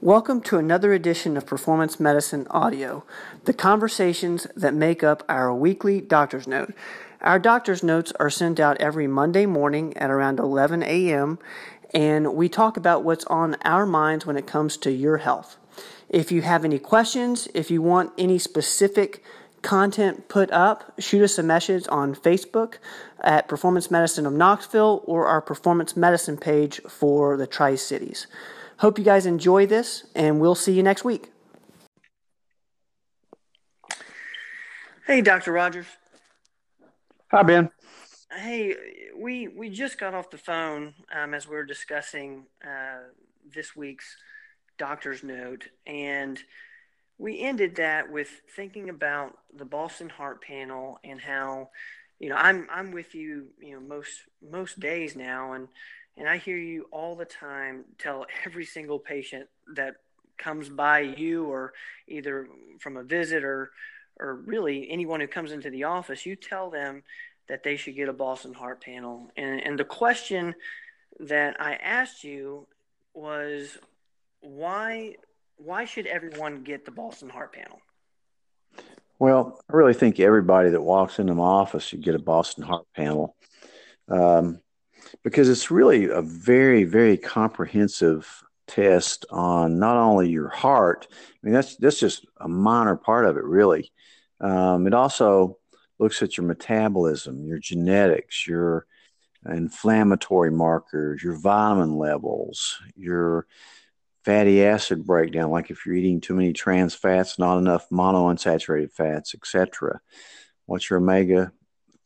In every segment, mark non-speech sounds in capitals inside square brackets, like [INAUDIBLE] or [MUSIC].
Welcome to another edition of Performance Medicine Audio, the conversations that make up our weekly doctor's note. Our doctor's notes are sent out every Monday morning at around 11 a.m., and we talk about what's on our minds when it comes to your health. If you have any questions, if you want any specific content put up, shoot us a message on Facebook at Performance Medicine of Knoxville or our Performance Medicine page for the Tri Cities. Hope you guys enjoy this, and we'll see you next week. Hey, Dr. Rogers. Hi, Ben. Hey, we we just got off the phone um, as we were discussing uh, this week's doctor's note, and we ended that with thinking about the Boston Heart Panel and how, you know, I'm I'm with you, you know, most most days now, and and I hear you all the time tell every single patient that comes by you or either from a visit or or really anyone who comes into the office, you tell them that they should get a Boston Heart Panel. And and the question that I asked you was why why should everyone get the Boston Heart Panel? Well, I really think everybody that walks into my office should get a Boston Heart Panel. Um, because it's really a very, very comprehensive test on not only your heart. I mean, that's that's just a minor part of it, really. Um, it also looks at your metabolism, your genetics, your inflammatory markers, your vitamin levels, your fatty acid breakdown, like if you're eating too many trans fats, not enough monounsaturated fats, etc. What's your omega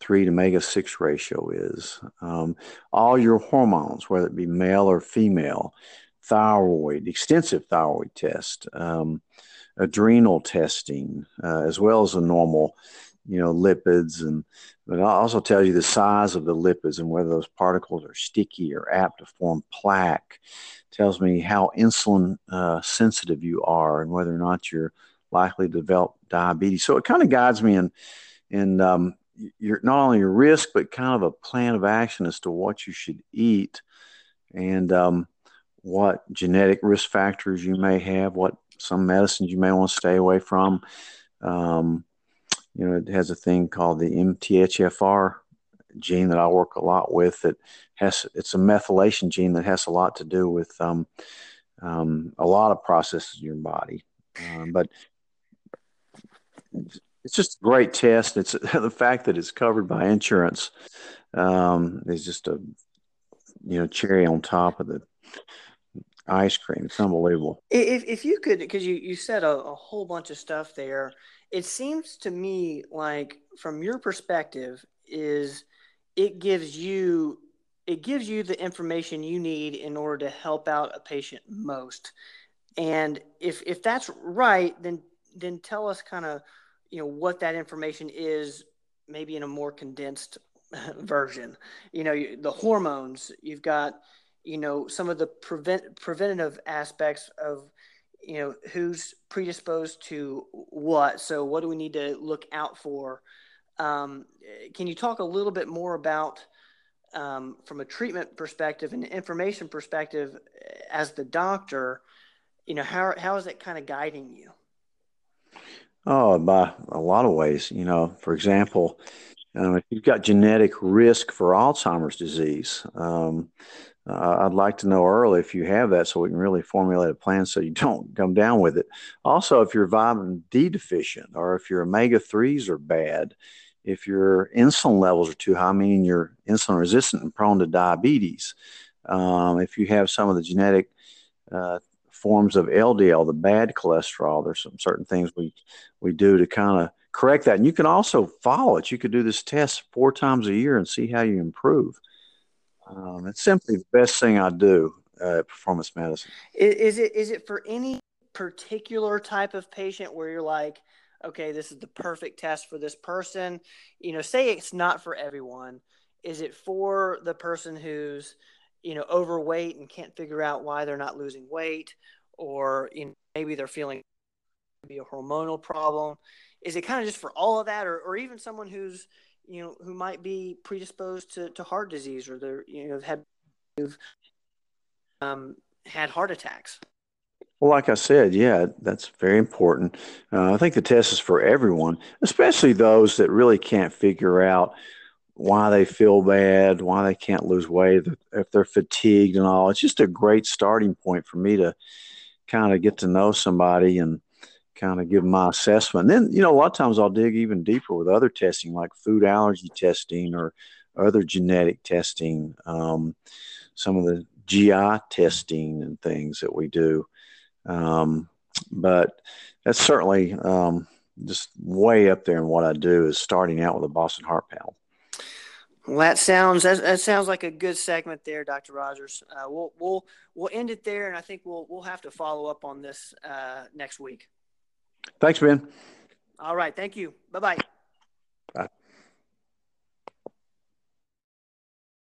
3 to omega 6 ratio is, um, all your hormones, whether it be male or female, thyroid, extensive thyroid test, um, adrenal testing, uh, as well as the normal, you know, lipids. And but it also tells you the size of the lipids and whether those particles are sticky or apt to form plaque. tells me how insulin uh, sensitive you are and whether or not you're likely to develop diabetes. So it kind of guides me in in um, your not only your risk, but kind of a plan of action as to what you should eat and um, what genetic risk factors you may have, what some medicines you may want to stay away from. Um, you know, it has a thing called the MTHFR gene that I work a lot with. That has it's a methylation gene that has a lot to do with um, um, a lot of processes in your body. Um, but it's just a great test. It's [LAUGHS] the fact that it's covered by insurance um, is just a you know cherry on top of the ice cream. It's unbelievable. If if you could, because you you said a, a whole bunch of stuff there, it seems to me like from your perspective is it gives you it gives you the information you need in order to help out a patient most. And if if that's right, then then tell us kind of you know what that information is maybe in a more condensed [LAUGHS] version. You know the hormones you've got you know some of the prevent preventative aspects of you know who's predisposed to what. So what do we need to look out for? Um, can you talk a little bit more about um, from a treatment perspective and information perspective as the doctor you know how, how is it kind of guiding you Oh, by a lot of ways. You know, for example, um, if you've got genetic risk for Alzheimer's disease, um, uh, I'd like to know early if you have that so we can really formulate a plan so you [LAUGHS] don't come down with it. Also, if you're vitamin D deficient or if your omega 3s are bad, if your insulin levels are too high, meaning you're insulin resistant and prone to diabetes, um, if you have some of the genetic uh, forms of LDL, the bad cholesterol. There's some certain things we we do to kind of correct that. And you can also follow it. You could do this test four times a year and see how you improve. Um, it's simply the best thing I do uh, at performance medicine. Is, is it is it for any particular type of patient where you're like, okay, this is the perfect test for this person? You know, say it's not for everyone. Is it for the person who's you know overweight and can't figure out why they're not losing weight or you know maybe they're feeling be a hormonal problem is it kind of just for all of that or, or even someone who's you know who might be predisposed to, to heart disease or they're you know have had um, had heart attacks Well, like I said, yeah, that's very important. Uh, I think the test is for everyone, especially those that really can't figure out why they feel bad, why they can't lose weight, if they're fatigued and all. It's just a great starting point for me to kind of get to know somebody and kind of give my assessment. And then, you know, a lot of times I'll dig even deeper with other testing, like food allergy testing or other genetic testing, um, some of the GI testing and things that we do. Um, but that's certainly um, just way up there in what I do is starting out with a Boston Heart Panel. Well, that sounds that, that sounds like a good segment there, Dr. Rogers. Uh, we'll we'll we'll end it there, and I think we'll we'll have to follow up on this uh, next week. Thanks, Ben. All right. Thank you. Bye-bye. Bye.